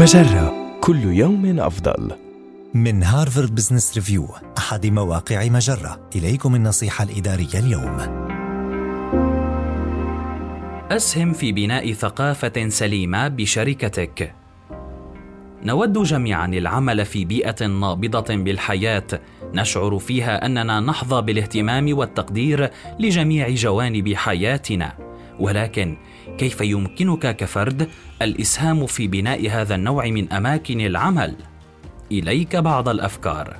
مجرة كل يوم أفضل. من هارفارد بزنس ريفيو أحد مواقع مجرة إليكم النصيحة الإدارية اليوم أسهم في بناء ثقافة سليمة بشركتك. نود جميعا العمل في بيئة نابضة بالحياة نشعر فيها أننا نحظى بالاهتمام والتقدير لجميع جوانب حياتنا. ولكن كيف يمكنك كفرد الإسهام في بناء هذا النوع من أماكن العمل؟ إليك بعض الأفكار.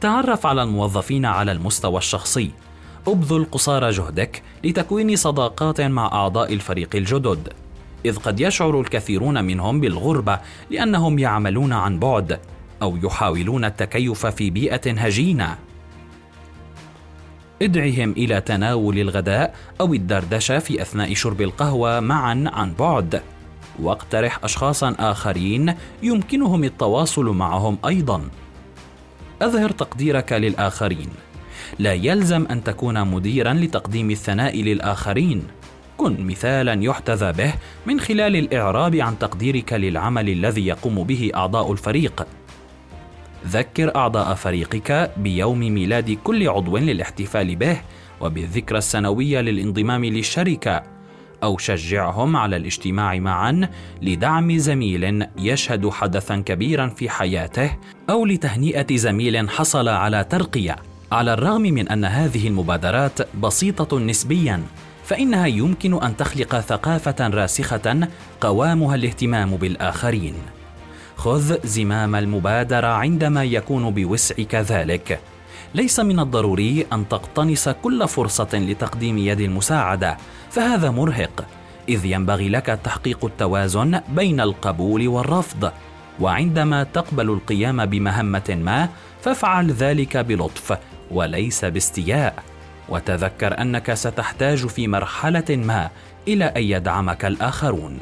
تعرف على الموظفين على المستوى الشخصي. ابذل قصارى جهدك لتكوين صداقات مع أعضاء الفريق الجدد. إذ قد يشعر الكثيرون منهم بالغربة لأنهم يعملون عن بعد أو يحاولون التكيف في بيئة هجينة. ادعهم إلى تناول الغداء أو الدردشة في أثناء شرب القهوة معا عن بعد. واقترح اشخاصا آخرين يمكنهم التواصل معهم أيضا. أظهر تقديرك للآخرين. لا يلزم أن تكون مديرا لتقديم الثناء للآخرين. كن مثالا يحتذى به من خلال الإعراب عن تقديرك للعمل الذي يقوم به أعضاء الفريق. ذكر أعضاء فريقك بيوم ميلاد كل عضو للاحتفال به وبالذكرى السنوية للانضمام للشركة أو شجعهم على الاجتماع معا لدعم زميل يشهد حدثا كبيرا في حياته أو لتهنئة زميل حصل على ترقية. على الرغم من أن هذه المبادرات بسيطة نسبيا فإنها يمكن أن تخلق ثقافة راسخة قوامها الاهتمام بالآخرين. خذ زمام المبادرة عندما يكون بوسعك ذلك. ليس من الضروري أن تقتنص كل فرصة لتقديم يد المساعدة فهذا مرهق إذ ينبغي لك تحقيق التوازن بين القبول والرفض. وعندما تقبل القيام بمهمة ما فافعل ذلك بلطف وليس باستياء. وتذكر أنك ستحتاج في مرحلة ما إلى أن يدعمك الآخرون.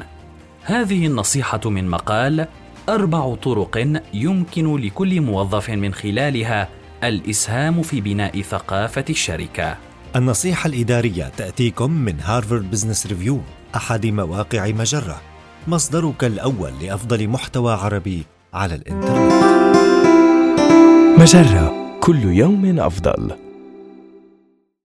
هذه النصيحة من مقال أربع طرق يمكن لكل موظف من خلالها الإسهام في بناء ثقافة الشركة. النصيحة الإدارية تأتيكم من هارفارد بزنس ريفيو أحد مواقع مجرة. مصدرك الأول لأفضل محتوى عربي على الإنترنت. مجرة كل يوم أفضل.